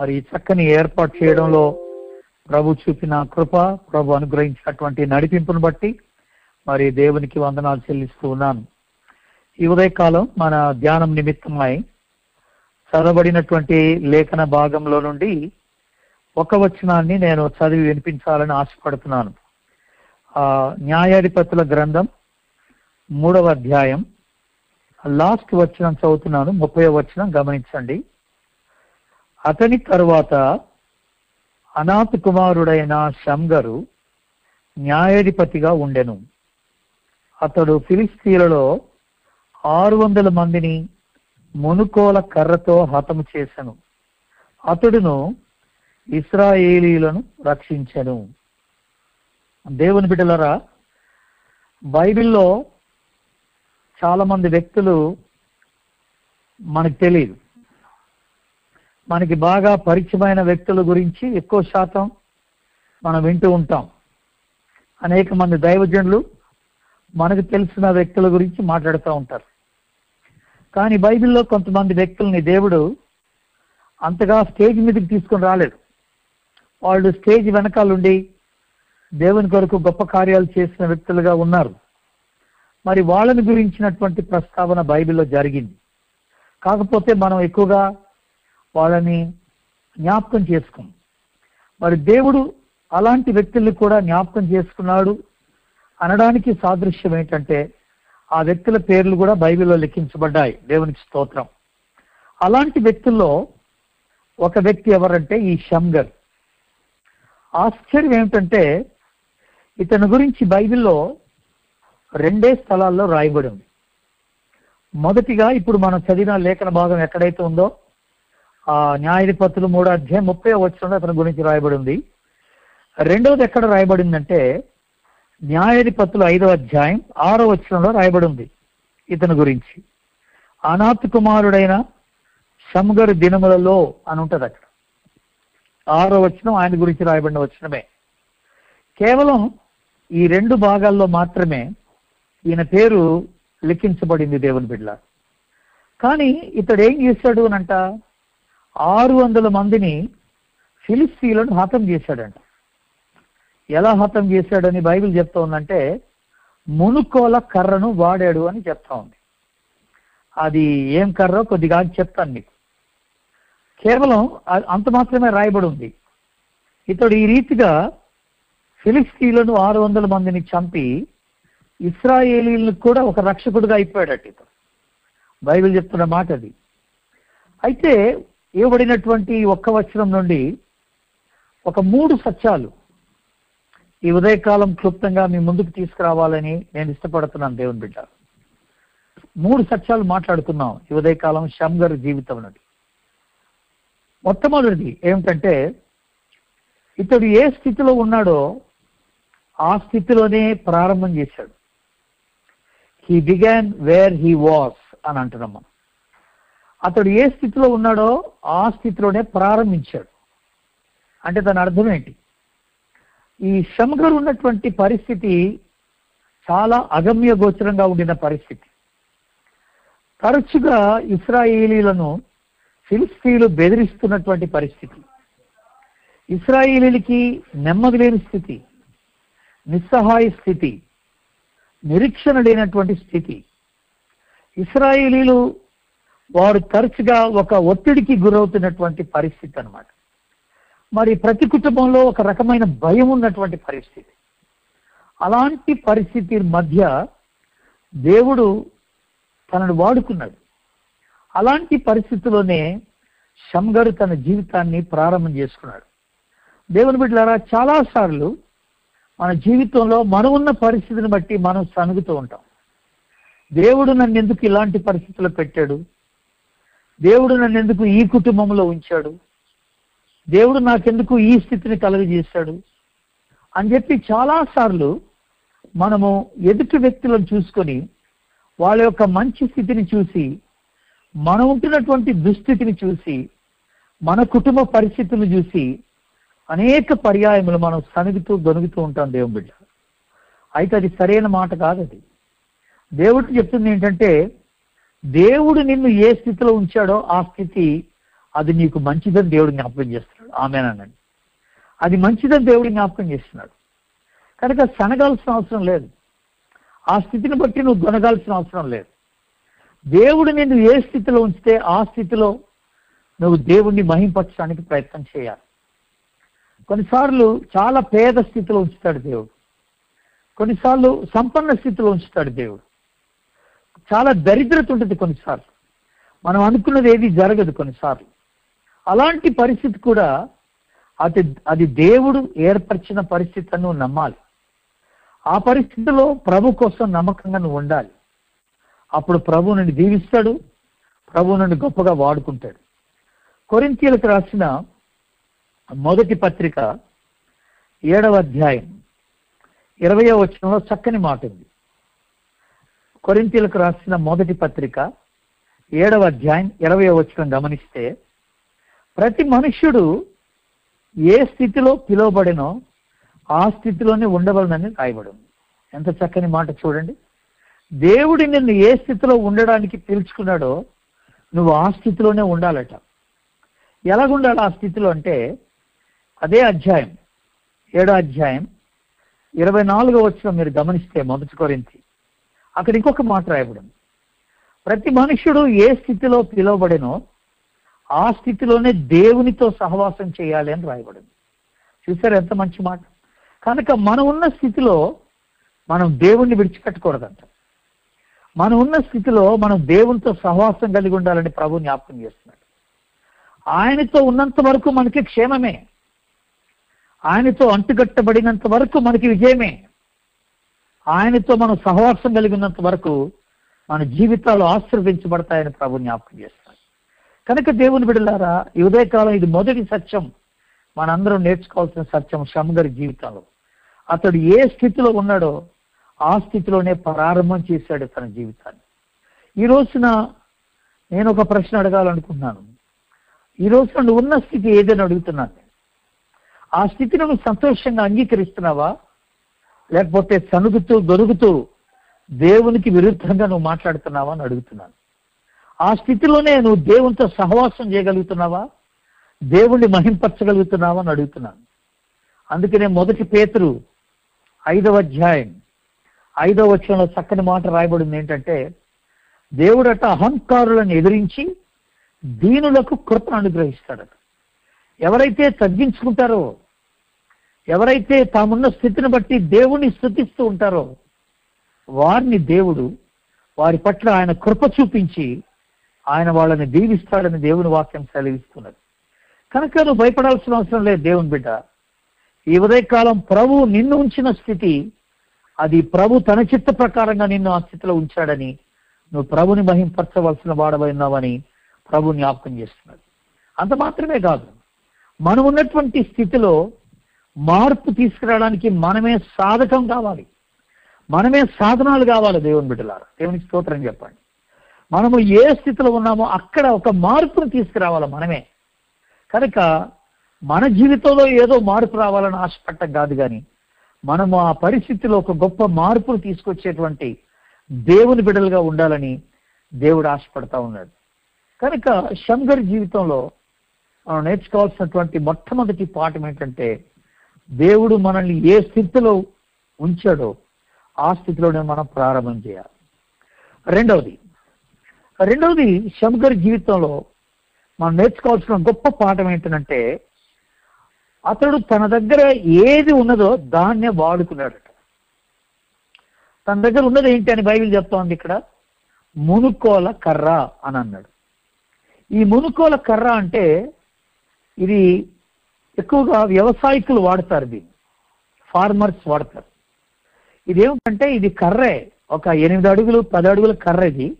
మరి ఈ చక్కని ఏర్పాటు చేయడంలో ప్రభు చూపిన కృప ప్రభు అనుగ్రహించినటువంటి నడిపింపును బట్టి మరి దేవునికి వందనాలు చెల్లిస్తూ ఉన్నాను. ఈ ఉదయకాలం మన ధ్యానం నిమిత్తమై చదవబడినటువంటి లేఖన భాగంలో నుండి ఒక వచనాన్ని నేను చదివి వినిపించాలని ఆశపడుతున్నాను. ఆ న్యాయాధిపతుల గ్రంథం మూడవ అధ్యాయం. లాస్ట్ వచనం చదువుతున్నాను ముప్పై వచనం గమనించండి. అతని తరువాత అనాథ కుమారుడైన శంగరు న్యాయాధిపతిగా ఉండెను. అతడు ఫిలిస్తీన్లలో ఆరు వందల మందిని మునుకోల కర్రతో హతము చేసెను. అతడును ఇస్రాయేలీలను రక్షించెను. దేవుని బిడ్డలరా బైబిల్లో చాలా మంది వ్యక్తులు మనకు తెలియదు. మనకి బాగా పరిచయమైన వ్యక్తుల గురించి ఎక్కువ శాతం మనం వింటూ ఉంటాం. అనేక మంది దైవజనులు మనకు తెలిసిన వ్యక్తుల గురించి మాట్లాడుతూ ఉంటారు. కానీ బైబిల్లో కొంతమంది వ్యక్తుల్ని దేవుడు అంతగా స్టేజ్ మీదకి తీసుకొని రాలేదు. వాళ్ళు స్టేజ్ వెనకాలండి దేవుని కొరకు గొప్ప కార్యాలు చేసిన వ్యక్తులుగా ఉన్నారు. మరి వాళ్ళని గురించినటువంటి ప్రస్తావన బైబిల్లో జరిగింది. కాకపోతే మనం ఎక్కువగా వాళ్ళని జ్ఞాపకం చేసుకుంది. మరి దేవుడు అలాంటి వ్యక్తుల్ని కూడా జ్ఞాపకం చేసుకున్నాడు. అనడానికి సాదృశ్యం ఏంటంటే ఆ వ్యక్తుల పేర్లు కూడా బైబిల్లో లెక్కించబడ్డాయి దేవునికి స్తోత్రం. అలాంటి వ్యక్తుల్లో ఒక వ్యక్తి ఎవరంటే ఈ షంగర్ ఆశ్చర్యం ఏమిటంటే ఇతని గురించి బైబిల్లో రెండే స్థలాల్లో రాయబడి ఉంది మొదటిగా ఇప్పుడు మనం చదివిన లేఖన భాగం ఎక్కడైతే ఉందో ఆ న్యాయాధిపతులు మూడో అధ్యాయం ముప్పై వచ్చంలో అతని గురించి రాయబడి ఉంది రెండవది ఎక్కడ రాయబడిందంటే న్యాయాధిపతులు ఐదో అధ్యాయం ఆరో వచనంలో రాయబడి ఉంది ఇతని గురించి. అనాథ కుమారుడైన శంగరు దినములలో అని ఉంటుంది అక్కడ. ఆరో వచనం ఆయన గురించి రాయబడిన వచనమే. కేవలం ఈ రెండు భాగాల్లో మాత్రమే ఈయన పేరు లిఖించబడింది దేవుని బిడ్డ కానీ ఇతడు ఏం చేశాడు అనంట? ఆరు వందల మందిని ఫిలిస్తీన్లను హతం చేశాడంట. ఎలా హతం చేశాడని బైబిల్ చెప్తా ఉందంటే మునుకోల కర్రను వాడాడు అని చెప్తా ఉంది. అది ఏం కర్రో కొద్దిగా చెప్తాను మీకు. కేవలం అంత మాత్రమే రాయబడి ఉంది. ఇతడు ఈ రీతిగా ఫిలిస్తీన్లను ఆరు వందల మందిని చంపి ఇస్రాయేలీలను కూడా ఒక రక్షకుడుగా అయిపోయాడట ఇతడు. బైబిల్ చెప్తున్న మాట అది అయితే ఇవ్వబడినటువంటి ఒక్క వచనం నుండి ఒక మూడు సత్యాలు ఈ ఉదయకాలం క్లుప్తంగా మీ ముందుకు తీసుకురావాలని నేను ఇష్టపడుతున్నాను దేవుని బిడ్డ. మూడు సత్యాలు మాట్లాడుతున్నాం ఈ ఉదయకాలం షంగర్ జీవితం నుండి. మొట్టమొదటిది ఏమిటంటే ఇతడు ఏ స్థితిలో ఉన్నాడో ఆ స్థితిలోనే ప్రారంభం చేశాడు. He began where he was అని అంటున్నాం మనం. అతడు ఏ స్థితిలో ఉన్నాడో ఆ స్థితిలోనే ప్రారంభించాడు. అంటే దాని అర్థం ఏంటి? ఈ శంకర్ ఉన్నటువంటి పరిస్థితి చాలా అగమ్య గోచరంగా ఉండిన పరిస్థితి. తరచుగా ఇస్రాయేలీలను ఫిలిస్తీన్లు బెదిరిస్తున్నటువంటి పరిస్థితి. ఇస్రాయేలీలకి నెమ్మది లేని స్థితి నిస్సహాయ స్థితి నిరీక్షణ లేనటువంటి స్థితి. ఇస్రాయేలీలు వారు తరచుగా ఒక ఒత్తిడికి గురవుతున్నటువంటి పరిస్థితి అనమాట మరి ప్రతి కుటుంబంలో ఒక రకమైన భయం ఉన్నటువంటి పరిస్థితి. అలాంటి పరిస్థితి మధ్య దేవుడు తనను వాడుకున్నాడు. అలాంటి పరిస్థితిలోనే షంగరు తన జీవితాన్ని ప్రారంభం చేసుకున్నాడు. దేవుని బిడ్డలారా చాలా సార్లు మన జీవితంలో మనం ఉన్న పరిస్థితిని బట్టి మనం సనుగుతూ ఉంటాం. దేవుడు నన్ను ఎందుకు ఇలాంటి పరిస్థితుల్లో పెట్టాడు? దేవుడు నన్ను ఎందుకు ఈ కుటుంబంలో ఉంచాడు? దేవుడు నాకెందుకు ఈ స్థితిని కలుగజేశాడు? అని చెప్పి చాలా సార్లు మనము ఎదుటి వ్యక్తులను చూసుకొని వాళ్ళ యొక్క మంచి స్థితిని చూసి మనం ఉంటున్నటువంటి దుస్థితిని చూసి మన కుటుంబ పరిస్థితులను చూసి అనేక పర్యాయములు మనం సనుగుతూ దొనుగుతూ ఉంటాం దేవుని బిడ్డ. అయితే అది సరైన మాట కాదు అది దేవుడు చెప్తుంది ఏంటంటే దేవుడు నిన్ను ఏ స్థితిలో ఉంచాడో ఆ స్థితి అది నీకు మంచిదని దేవుడు జ్ఞాపకం చేస్తున్నాడు. ఆమెనండి అది మంచిదని దేవుడు జ్ఞాపకం చేస్తున్నాడు. కనుక సనగాల్సిన అవసరం లేదు. ఆ స్థితిని బట్టి నువ్వు కొనగాల్సిన అవసరం లేదు. దేవుడు నిన్ను ఏ స్థితిలో ఉంచితే ఆ స్థితిలో నువ్వు దేవుణ్ణి మహింపరచడానికి ప్రయత్నం చేయాలి. కొన్నిసార్లు చాలా పేద స్థితిలో ఉంచుతాడు దేవుడు. కొన్నిసార్లు సంపన్న స్థితిలో ఉంచుతాడు దేవుడు. చాలా దరిద్రత ఉంటుంది కొన్నిసార్లు. మనం అనుకున్నది ఏది జరగదు కొన్నిసార్లు. అలాంటి పరిస్థితి కూడా అది అది దేవుడు ఏర్పరిచిన పరిస్థితి అని నువ్వు నమ్మాలి. ఆ పరిస్థితిలో ప్రభు కోసం నమ్మకంగా నువ్వు ఉండాలి. అప్పుడు ప్రభు నుండి దీవిస్తాడు ప్రభు నుండి గొప్పగా వాడుకుంటాడు. కొరింతీలకు రాసిన మొదటి పత్రిక ఏడవ అధ్యాయం ఇరవయో వచనంలో చక్కని మాట ఉంది. కొరింతీలకు రాసిన మొదటి పత్రిక ఏడవ అధ్యాయం ఇరవై వచ్చిన గమనిస్తే ప్రతి మనుష్యుడు ఏ స్థితిలో పిలువబడినో ఆ స్థితిలోనే ఉండవలనని రాయబడింది. ఎంత చక్కని మాట చూడండి. దేవుడి నిన్ను ఏ స్థితిలో ఉండడానికి పిలుచుకున్నాడో నువ్వు ఆ స్థితిలోనే ఉండాలట. ఎలాగుండాలి ఆ స్థితిలో అంటే అదే అధ్యాయం ఏడో అధ్యాయం ఇరవై నాలుగో వచ్చిన మీరు గమనిస్తే మొదటి కొరింతి. అక్కడ ఇంకొక మాట రాయబడింది. ప్రతి మనుష్యుడు ఏ స్థితిలో పిలువబడినో ఆ స్థితిలోనే దేవునితో సహవాసం చేయాలి అని రాయబడింది. చూసారు ఎంత మంచి మాట? కనుక మనం ఉన్న స్థితిలో మనం దేవుణ్ణి విడిచిపెట్టకూడదంట. మనం ఉన్న స్థితిలో మనం దేవునితో సహవాసం కలిగి ఉండాలని ప్రభు జ్ఞాపకం చేస్తున్నాడు. ఆయనతో ఉన్నంత వరకు మనకి క్షేమమే. ఆయనతో అంటుకట్టబడినంత వరకు మనకి విజయమే. ఆయనతో మనం సహవాసం కలిగినంత వరకు మన జీవితాలు ఆశ్రవించబడతాయని ప్రభు జ్ఞాపకం చేస్తాడు. కనుక దేవుని బిడలారా ఈ ఉదయకాలం ఇది మొదటి సత్యం. మనందరం నేర్చుకోవాల్సిన సత్యం శమగరి జీవితంలో. అతడు ఏ స్థితిలో ఉన్నాడో ఆ స్థితిలోనే ప్రారంభం చేశాడు తన జీవితాన్ని. ఈ రోజున నేను ఒక ప్రశ్న అడగాలనుకుంటున్నాను. ఈ రోజున నువ్వు ఉన్న స్థితి ఏదని అడుగుతున్నాను. ఆ స్థితిని నువ్వు సంతోషంగా అంగీకరిస్తున్నావా? లేకపోతే సనుగుతూ దొరుకుతూ దేవునికి విరుద్ధంగా నువ్వు మాట్లాడుతున్నావా అని అడుగుతున్నాను. ఆ స్థితిలోనే నువ్వు దేవునితో సహవాసం చేయగలుగుతున్నావా? దేవుణ్ణి మహింపరచగలుగుతున్నావా అని అడుగుతున్నాను. అందుకనే మొదటి పేతురు ఐదవ అధ్యాయం ఐదవ వచనంలో చక్కని మాట రాయబడింది ఏంటంటే దేవుడట అహంకారులను ఎదిరించి దీనులకు కృపను అనుగ్రహిస్తాడట. ఎవరైతే తగ్గించుకుంటారో ఎవరైతే తామున్న స్థితిని బట్టి దేవుణ్ణి స్థుతిస్తూ ఉంటారో వారిని దేవుడు వారి పట్ల ఆయన కృప చూపించి ఆయన వాళ్ళని దీవిస్తాడని దేవుని వాక్యం సెలవిస్తున్నది. కనుక నువ్వు భయపడాల్సిన అవసరం లేదు దేవుని బిడ్డ. ఈ ఉదయకాలం ప్రభు నిన్ను ఉంచిన స్థితి అది ప్రభు తన చిత్త ప్రకారంగా నిన్ను ఆ స్థితిలో ఉంచాడని నువ్వు ప్రభుని మహింపరచవలసిన వాడవైనావని ప్రభు జ్ఞాపకం చేస్తున్నాడు అంత మాత్రమే కాదు మనం ఉన్నటువంటి స్థితిలో మార్పు తీసుకురావడానికి మనమే సాధకం కావాలి. మనమే సాధనాలు కావాలి దేవుని బిడ్డలారు. దేవునికి స్తోత్రం చెప్పండి. మనము ఏ స్థితిలో ఉన్నామో అక్కడ ఒక మార్పును తీసుకురావాలి మనమే. కనుక మన జీవితంలో ఏదో మార్పు రావాలని ఆశపడటం కాదు కానీ మనము ఆ పరిస్థితిలో ఒక గొప్ప మార్పును తీసుకొచ్చేటువంటి దేవుని బిడ్డలుగా ఉండాలని దేవుడు ఆశపడతా ఉన్నాడు. కనుక శంకర్ జీవితంలో మనం నేర్చుకోవాల్సినటువంటి మొట్టమొదటి పాఠం ఏంటంటే దేవుడు మనల్ని ఏ స్థితిలో ఉంచాడో ఆ స్థితిలోనే మనం ప్రారంభం చేయాలి. రెండవది రెండవది శంకర్ జీవితంలో మనం నేర్చుకోవాల్సిన గొప్ప పాఠం ఏంటంటే అతడు తన దగ్గర ఏది ఉన్నదో దాన్నే వాడుకున్నాడట. తన దగ్గర ఉన్నది ఏంటి అని బైబిల్ చెప్తోంది ఇక్కడ? మునుకోల కర్ర అని అన్నాడు. ఈ మునుకోల కర్ర అంటే ఇది ఎక్కువగా వ్యవసాయకులు వాడతారు దీన్ని. ఫార్మర్స్ వాడతారు. ఇది ఏమిటంటే ఇది కర్రే. ఒక ఎనిమిది అడుగులు పది అడుగుల కర్ర ఇది.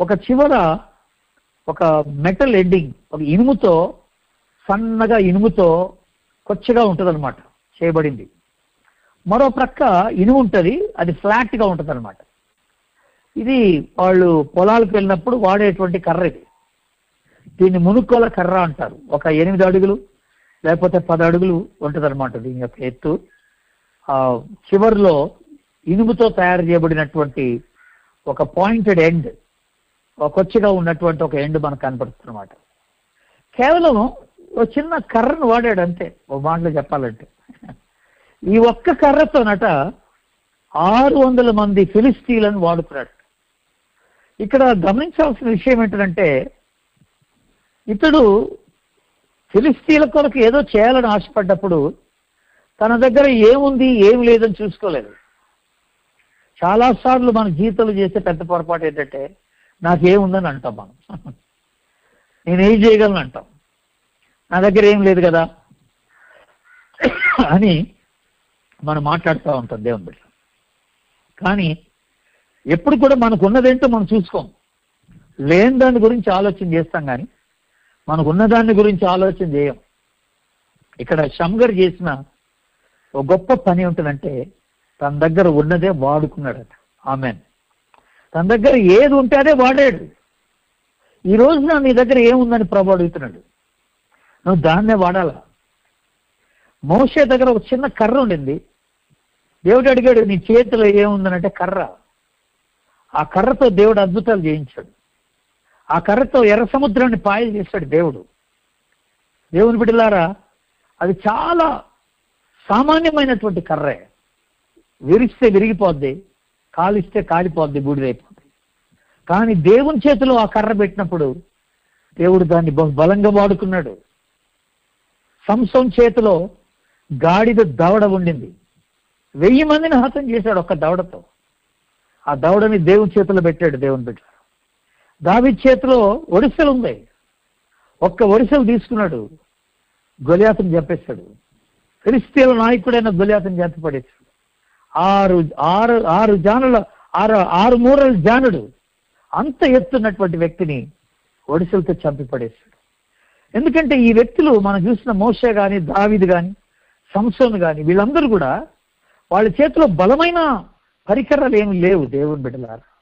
ఒక చివర ఒక మెటల్ ఎండింగ్ ఒక ఇనుముతో సన్నగా ఇనుముతో కొచ్చగా ఉంటుంది అనమాట చేయబడింది. మరో ప్రక్క ఇనుము ఉంటుంది అది ఫ్లాట్గా ఉంటుంది అనమాట ఇది వాళ్ళు పొలాలకు వెళ్ళినప్పుడు వాడేటువంటి కర్ర ఇది. దీన్ని మునుక్కోల కర్ర అంటారు. ఒక ఎనిమిది అడుగులు లేకపోతే పది అడుగులు ఉంటుంది అనమాట దీని యొక్క ఎత్తు. ఆ చివరిలో ఇనుముతో తయారు చేయబడినటువంటి ఒక పాయింటెడ్ ఎండ్ ఒక కొచ్చిగా ఉన్నటువంటి ఒక ఎండ్ మనకు కనపడుతుందన్నమాట. కేవలం ఒక చిన్న కర్రను వాడాడు అంతే ఓ మాటలో చెప్పాలంటే. ఈ ఒక్క కర్రతోనట ఆరు వందల మంది ఫిలిస్తీన్లను వాడుతున్నాడు. ఇక్కడ గమనించాల్సిన విషయం ఏంటంటే ఇతడు ఫిలిస్తీన్ల కొరకు ఏదో చేయాలని ఆశపడ్డప్పుడు తన దగ్గర ఏముంది ఏం లేదని చూసుకోలేదు. చాలా సార్లు మన జీవితంలో చేసే పెద్ద పొరపాటు ఏంటంటే నాకేముందని అంటాం మనం. నేనేం చేయగలను అంటాం. నా దగ్గర ఏం లేదు కదా అని మనం మాట్లాడుతూ ఉంటాం దేవుని బిడ్డ. కానీ ఎప్పుడు కూడా మనకు ఉన్నదేంటో మనం చూసుకోం. లేని దాని గురించి ఆలోచన చేస్తాం కానీ మనకున్న దాని గురించి ఆలోచన చేయం. ఇక్కడ షంగర్ చేసిన ఒక గొప్ప పని ఉంటుందంటే తన దగ్గర ఉన్నదే వాడుకున్నాడట. ఆమె తన దగ్గర ఏది ఉంటే అదే వాడాడు. ఈ రోజున నీ దగ్గర ఏముందని ప్రభు అడుగుతున్నాడు. నువ్వు దాన్నే వాడాలా? మోసే దగ్గర ఒక చిన్న కర్ర ఉండింది. దేవుడు అడిగాడు నీ చేతిలో ఏముందనంటే కర్ర. ఆ కర్రతో దేవుడు అద్భుతాలు చేయించాడు. ఆ కర్రతో ఎర్ర సముద్రాన్ని పాయలు చేశాడు దేవుడు. దేవుని బిడ్డలారా అది చాలా సామాన్యమైనటువంటి కర్రే. విరిస్తే విరిగిపోద్ది కాలిస్తే కాలిపోద్ది బూడిదైపోద్ది. కానీ దేవుని చేతిలో ఆ కర్ర పెట్టినప్పుడు దేవుడు దాన్ని బలంగా వాడుకున్నాడు. సంసం చేతిలో గాడిద దవడ ఉండింది వెయ్యి మందిని హతం చేశాడు ఒక్క దవడతో. ఆ దవడని దేవుని చేతిలో పెట్టాడు దేవుని బిడ్డ దావి చేతిలో ఒడిసెలు ఉంది. ఒక్క ఒడిసెలు తీసుకున్నాడు. గొలియాతను చంపేశాడు. క్రిస్తీల నాయకుడైన గొలియాతను చంపి ఆరు ఆరు ఆరు జానుల ఆరు ఆరు మూరల జానుడు అంత ఎత్తున్నటువంటి వ్యక్తిని ఒడిసెలతో చంపి పడేశాడు ఎందుకంటే ఈ వ్యక్తులు మనం చూసిన మోషే కానీ దావిది కానీ సంసోన్ కానీ వీళ్ళందరూ కూడా వాళ్ళ చేతిలో బలమైన పరికరాలు ఏమి లేవు దేవుని బిడ్డలారా.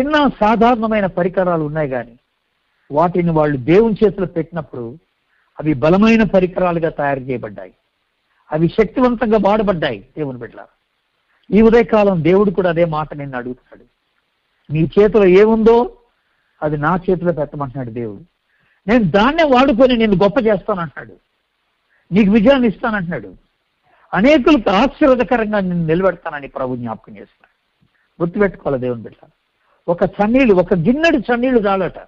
చిన్న సాధారణమైన పరికరాలు ఉన్నాయి కానీ వాటిని వాళ్ళు దేవుని చేతిలో పెట్టినప్పుడు అవి బలమైన పరికరాలుగా తయారు చేయబడ్డాయి. అవి శక్తివంతంగా వాడబడ్డాయి దేవుని బిడ్డలారా. ఈ ఉదయకాలం దేవుడు కూడా అదే మాట నిన్ను అడుగుతున్నాడు. నీ చేతిలో ఏముందో అది నా చేతిలో పెట్టమంటున్నాడు దేవుడు. నేను దాన్నే వాడుకొని నేను గొప్ప చేస్తానంటున్నాడు. నీకు విజయాన్ని ఇస్తానంటున్నాడు. అనేకులకు ఆశీర్వదకరంగా నేను నిలబెడతానని ప్రభు జ్ఞాపకం చేస్తున్నాడు. గుర్తుపెట్టుకోవాలి దేవుని బిడ్డ ఒక చన్నీళ్ళు ఒక గిన్నెడు చన్నీళ్ళు చాలట.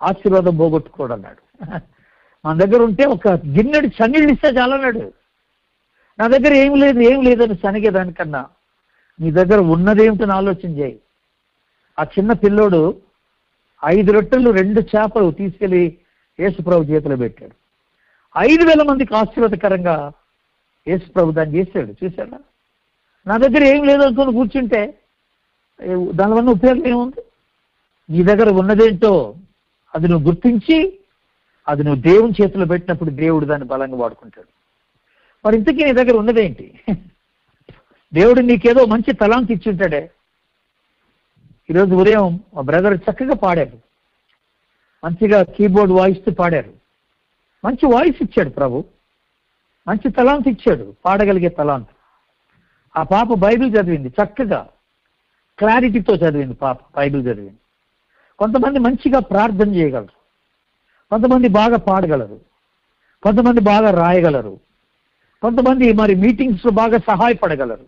ఆశీర్వాదం పోగొట్టుకోడు అన్నాడు మన దగ్గర ఉంటే ఒక గిన్నెడు చన్నీళ్ళు ఇస్తే చాలన్నాడు. నా దగ్గర ఏం లేదు ఏం లేదని సనిగేదానికన్నా నీ దగ్గర ఉన్నదేమిటని ఆలోచన చేయి. ఆ చిన్న పిల్లోడు ఐదు రొట్టెలు రెండు చేపలు తీసుకెళ్ళి యేసుప్రభు చేతిలో పెట్టాడు. ఐదు వేల మందికి ఆశీర్వాదకరంగా యేసుప్రభు దాన్ని చేశాడు. చూశాడా నా దగ్గర ఏం లేదనుకుని కూర్చుంటే దానివల్ల ఉపయోగం ఏముంది? నీ దగ్గర ఉన్నదేంటో అది నువ్వు గుర్తించి అది నువ్వు దేవుని చేతిలో పెట్టినప్పుడు దేవుడు దాన్ని బలంగా వాడుకుంటాడు. మరి ఇంతకీ నీ దగ్గర ఉన్నదేంటి? దేవుడు నీకేదో మంచి తలాంతి ఇచ్చి ఉంటాడే ఈరోజు ఉదయం మా బ్రదర్ చక్కగా పాడారు. మంచిగా కీబోర్డ్ వాయిస్తూ పాడారు. మంచి వాయిస్ ఇచ్చాడు ప్రభు. మంచి తలాంత్ ఇచ్చాడు. పాడగలిగే తలాంత్. ఆ పాప బైబిల్ చదివింది చక్కగా. క్లారిటీతో చదివింది పాప బైబిల్ చదివింది. కొంతమంది మంచిగా ప్రార్థన చేయగలరు. కొంతమంది బాగా పాడగలరు. కొంతమంది బాగా రాయగలరు. కొంతమంది మరి మీటింగ్స్లో బాగా సహాయపడగలరు.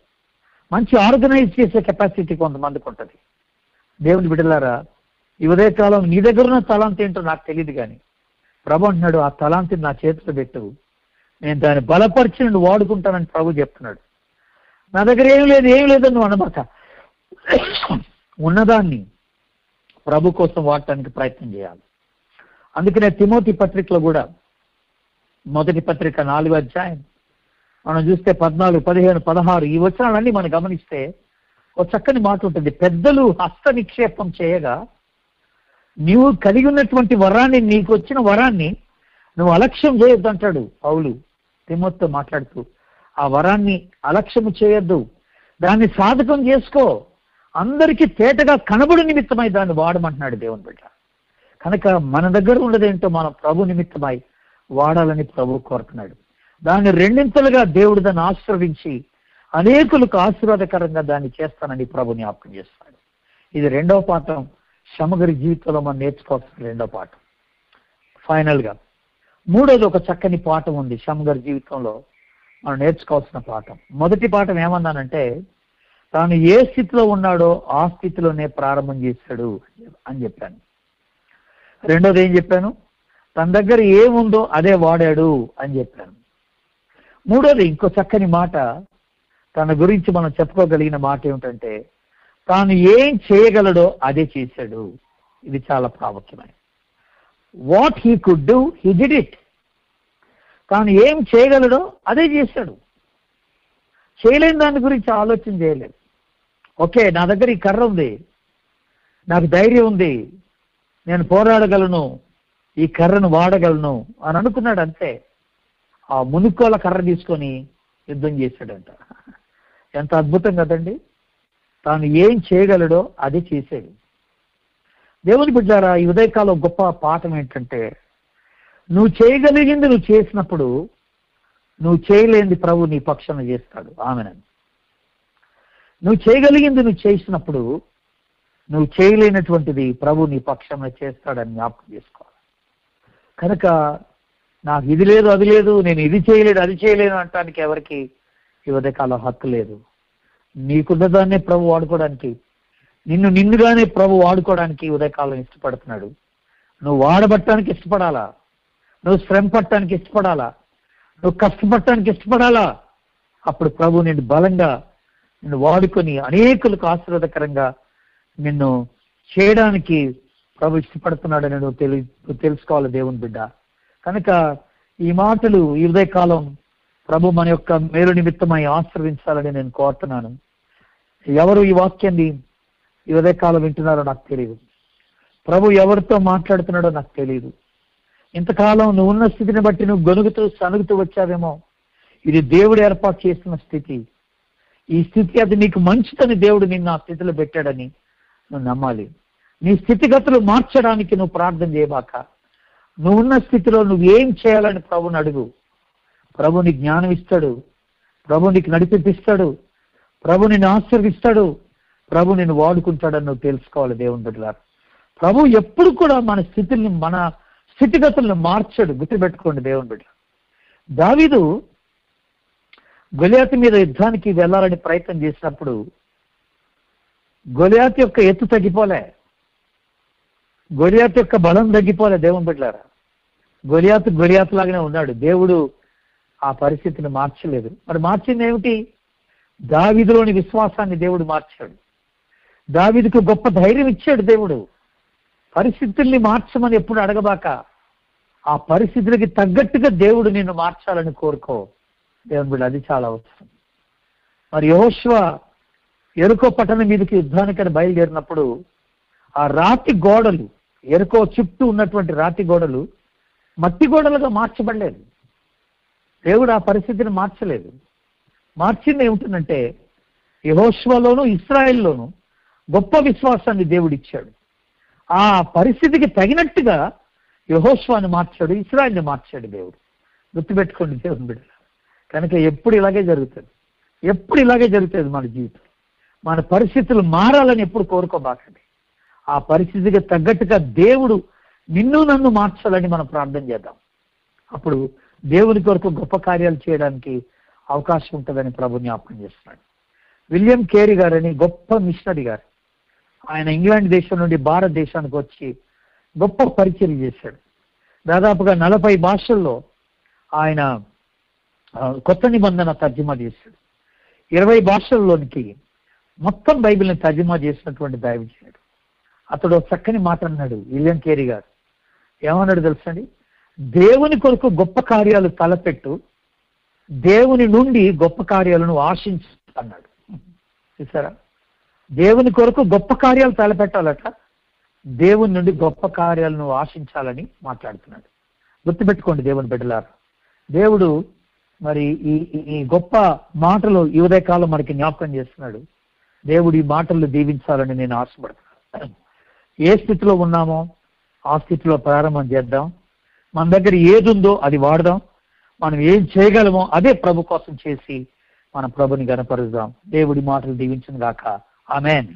మంచి ఆర్గనైజ్ చేసే కెపాసిటీ కొంతమందికి ఉంటుంది. దేవుని బిడ్డలారా ఈ ఉదయకాలం నీ దగ్గర ఉన్న తలాంతి ఏంటో నాకు తెలియదు కానీ ప్రభు అంటున్నాడు ఆ తలాంతిని నా చేతిలో పెట్టు. నేను దాన్ని బలపరిచి నుండి వాడుకుంటానని ప్రభు చెప్తున్నాడు. నా దగ్గర ఏం లేదు ఏం లేదని నువ్వు అనమాట ఉన్నదాన్ని ప్రభు కోసం వాడటానికి ప్రయత్నం చేయాలి. అందుకనే తిమోతి పత్రికలో కూడా మొదటి పత్రిక నాలుగు అధ్యాయం మనం చూస్తే పద్నాలుగు పదిహేను పదహారు ఈ వచనాలన్నీ మనం గమనిస్తే ఒక చక్కని మాట ఉంటుంది. పెద్దలు హస్త నిక్షేపం చేయగా నీవు కలిగి ఉన్నటువంటి వరాన్ని నీకు వచ్చిన వరాన్ని నువ్వు అలక్ష్యం చేయొద్దు అంటాడు పౌలు తిమ్మతో మాట్లాడుతూ. ఆ వరాన్ని అలక్ష్యము చేయొద్దు. దాన్ని సాధకం చేసుకో. అందరికీ తేటగా కనబడు నిమిత్తమై దాన్ని వాడమంటున్నాడు దేవుని బిడ్డ. కనుక మన దగ్గర ఉన్నదేంటో మనం ప్రభు నిమిత్తమై వాడాలని ప్రభు కోరుతున్నాడు. దాన్ని రెండింతలుగా దేవుడు దాన్ని ఆశ్రవించి అనేకులకు ఆశీర్వాదకరంగా దాన్ని చేస్తానని ప్రభు జ్ఞాపకం చేస్తాడు. ఇది రెండవ పాఠం. సమగ్రి జీవితంలో మనం నేర్చుకోవాల్సిన రెండో పాఠం. ఫైనల్గా మూడోది ఒక చక్కని పాఠం ఉంది. షమ్గర్ జీవితంలో మనం నేర్చుకోవాల్సిన పాఠం. మొదటి పాఠం ఏమన్నానంటే తాను ఏ స్థితిలో ఉన్నాడో ఆ స్థితిలోనే ప్రారంభం చేశాడు అని చెప్పాను. రెండోది ఏం చెప్పాను? తన దగ్గర ఏముందో అదే వాడాడు అని చెప్పాను. మూడోది ఇంకో చక్కని మాట తన గురించి మనం చెప్పుకోగలిగిన మాట ఏమిటంటే తాను ఏం చేయగలడో అదే చేశాడు. ఇది చాలా ప్రాముఖ్యమైన what he could do he did it తాను ఏం చేయగలడో అదే చేశాడు. చేయలేని దాని గురించి ఆలోచన చేయలేదు. ఓకే నా దగ్గర ఈ కర్ర ఉంది. నాకు ధైర్యం ఉంది. నేను పోరాడగలను. ఈ కర్రను వాడగలను అని అనుకున్నాడు అంతే. ఆ మునుక్కోల కర్ర తీసుకొని యుద్ధం చేశాడంట. ఎంత అద్భుతం కదండి. తాను ఏం చేయగలడో అది చేసేది దేవుని బిడ్డారా ఈ ఉదయకాలం గొప్ప పాఠం ఏంటంటే నువ్వు చేయగలిగింది నువ్వు చేసినప్పుడు నువ్వు చేయలేనిది ప్రభు నీ పక్షాన చేస్తాడు. ఆమెనని నువ్వు చేయగలిగింది నువ్వు చేసినప్పుడు నువ్వు చేయలేనటువంటిది ప్రభు నీ పక్షంలో చేస్తాడని జ్ఞాపకం చేసుకోవాలి. కనుక నాకు ఇది లేదు అది లేదు నేను ఇది చేయలేదు అది చేయలేను అంటానికి ఎవరికి ఈ కాలం హక్కు లేదు. నీకున్నదాన్నే ప్రభు వాడుకోవడానికి నిన్ను నిన్నుగానే ప్రభు వాడుకోవడానికి ఉదయకాలం ఇష్టపడుతున్నాడు. నువ్వు వాడబట్టడానికి ఇష్టపడాలా? నువ్వు శ్రమ పట్టడానికి ఇష్టపడాలా? నువ్వు కష్టపడటానికి ఇష్టపడాలా? అప్పుడు ప్రభు నేను బలంగా నిన్ను వాడుకొని అనేకులకు ఆశీర్వాదకరంగా నిన్ను చేయడానికి ప్రభు ఇష్టపడుతున్నాడని నువ్వు తెలి తెలుసుకోవాలి దేవుని బిడ్డ. కనుక ఈ మాటలు ఈ ఉదయకాలం ప్రభు మన యొక్క మేలు నిమిత్తమై ఆశ్రవించాలని నేను కోరుతున్నాను. ఎవరు ఈ వాక్యాన్ని ఈ ఉదయకాలం వింటున్నారో నాకు తెలియదు. ప్రభు ఎవరితో మాట్లాడుతున్నాడో నాకు తెలియదు. ఇంతకాలం నువ్వు ఉన్న స్థితిని బట్టి నువ్వు గొనుగుతూ సనుగుతూ వచ్చావేమో. ఇది దేవుడు ఏర్పాటు చేసిన స్థితి. ఈ స్థితి అది నీకు మంచిదని దేవుడు నిన్ను ఆ స్థితిలో పెట్టాడని నువ్వు నమ్మాలి. నీ స్థితిగతులు మార్చడానికి నువ్వు ప్రార్థన చేయబాక. నువ్వు ఉన్న స్థితిలో నువ్వు ఏం చేయాలని ప్రభుని అడుగు. ప్రభు నీకు జ్ఞానం ఇస్తాడు. ప్రభు నీకు నడిపిస్తాడు ప్రభు నిన్ను ఆశీర్విస్తాడు ప్రభు నిన్ను వాడుకుంటాడని నువ్వు తెలుసుకోవాలి దేవుని బిడ్డలారు. ప్రభు ఎప్పుడు కూడా మన స్థితిని మన స్థితిగతులను మార్చాడు. గుర్తుపెట్టుకోండి దేవుని బిడ్డ దావీదు గొలియాతి మీద యుద్ధానికి వెళ్ళాలని ప్రయత్నం చేసినప్పుడు గొలియాత్ యొక్క ఎత్తు తగ్గిపోలే. గొలియాత్ యొక్క బలం తగ్గిపోలే దేవుని బిడ్డలారా. గొలియాత్ గొలియాత్ లాగానే ఉన్నాడు. దేవుడు ఆ పరిస్థితిని మార్చలేదు. మరి మార్చింది ఏమిటి? దావిదిలోని విశ్వాసాన్ని దేవుడు మార్చాడు. దావిదికి గొప్ప ధైర్యం ఇచ్చాడు దేవుడు. పరిస్థితుల్ని మార్చమని ఎప్పుడు అడగబాక ఆ పరిస్థితులకి తగ్గట్టుగా దేవుడు నిన్ను మార్చాలని కోరుకో. దేవుని బిడ్డ అది చాలా అవసరం. మరి యహోశ్వ ఎరుకో పట్టణం మీదకి యుద్ధానికని బయలుదేరినప్పుడు ఆ రాతి గోడలు ఎరుకో చుట్టూ ఉన్నటువంటి రాతి గోడలు మట్టి గోడలుగా మార్చబడలేదు. దేవుడు ఆ పరిస్థితిని మార్చలేదు. మార్చింది ఏమిటంటే యహోశ్వలోను ఇస్రాయెల్లోను గొప్ప విశ్వాసాన్ని దేవుడిచ్చాడు ఆ పరిస్థితికి తగినట్టుగా యహోశ్వాన్ని మార్చాడు ఇస్రాయల్ని మార్చాడు దేవుడు. గుర్తుపెట్టుకోండి దేవుని బిడ్డ కనుక ఎప్పుడు ఇలాగే జరుగుతుంది? ఎప్పుడు ఇలాగే జరుగుతుంది మన జీవితం? మన పరిస్థితులు మారాలని ఎప్పుడు కోరుకోబాకండి. ఆ పరిస్థితికి తగ్గట్టుగా దేవుడు నిన్ను నన్ను మార్చాలని మనం ప్రార్థన చేద్దాం. అప్పుడు దేవుని కొరకు గొప్ప కార్యాలు చేయడానికి అవకాశం ఉంటుందని ప్రభు జ్ఞాపకం చేస్తున్నాడు. విలియం కేరీ గారని గొప్ప మిషనరీ గారు. ఆయన ఇంగ్లాండ్ దేశం నుండి భారతదేశానికి వచ్చి గొప్ప పరిచయం చేశాడు. దాదాపుగా నలభై భాషల్లో ఆయన కొత్త నిబంధన తర్జుమా చేశాడు. ఇరవై భాషల్లోనికి మొత్తం బైబిల్ని తర్జుమా చేసినటువంటి దైవజనుడు అతడు చక్కని మాట అన్నాడు విలియం కేరీ గారు. ఏమన్నాడు తెలుసండి? దేవుని కొరకు గొప్ప కార్యాలు తలపెట్టు దేవుని నుండి గొప్ప కార్యాలను ఆశించు అన్నాడు. చూసారా? దేవుని కొరకు గొప్ప కార్యాలు తలపెట్టాలట దేవుని నుండి గొప్ప కార్యాలను ఆశించాలని మాట్లాడుతున్నాడు. గుర్తుపెట్టుకోండి దేవుని బిడ్డలారా దేవుడు మరి ఈ ఈ- గొప్ప మాటలు ఈ ఉదయకాలం మనకి జ్ఞాపకం చేస్తున్నాడు. దేవుడు ఈ మాటలు దీవించాలని నేను ఆశపడుతున్నాను. ఏ స్థితిలో ఉన్నామో ఆ స్థితిలో ప్రారంభం చేద్దాం. మన దగ్గర ఏది ఉందో అది వాడదాం. మనం ఏం చేయగలమో అదే ప్రభు కోసం చేసి మన ప్రభుని గనపరుద్దాం దేవుడి మాటలు దీవించిన గాక ఆమెన్.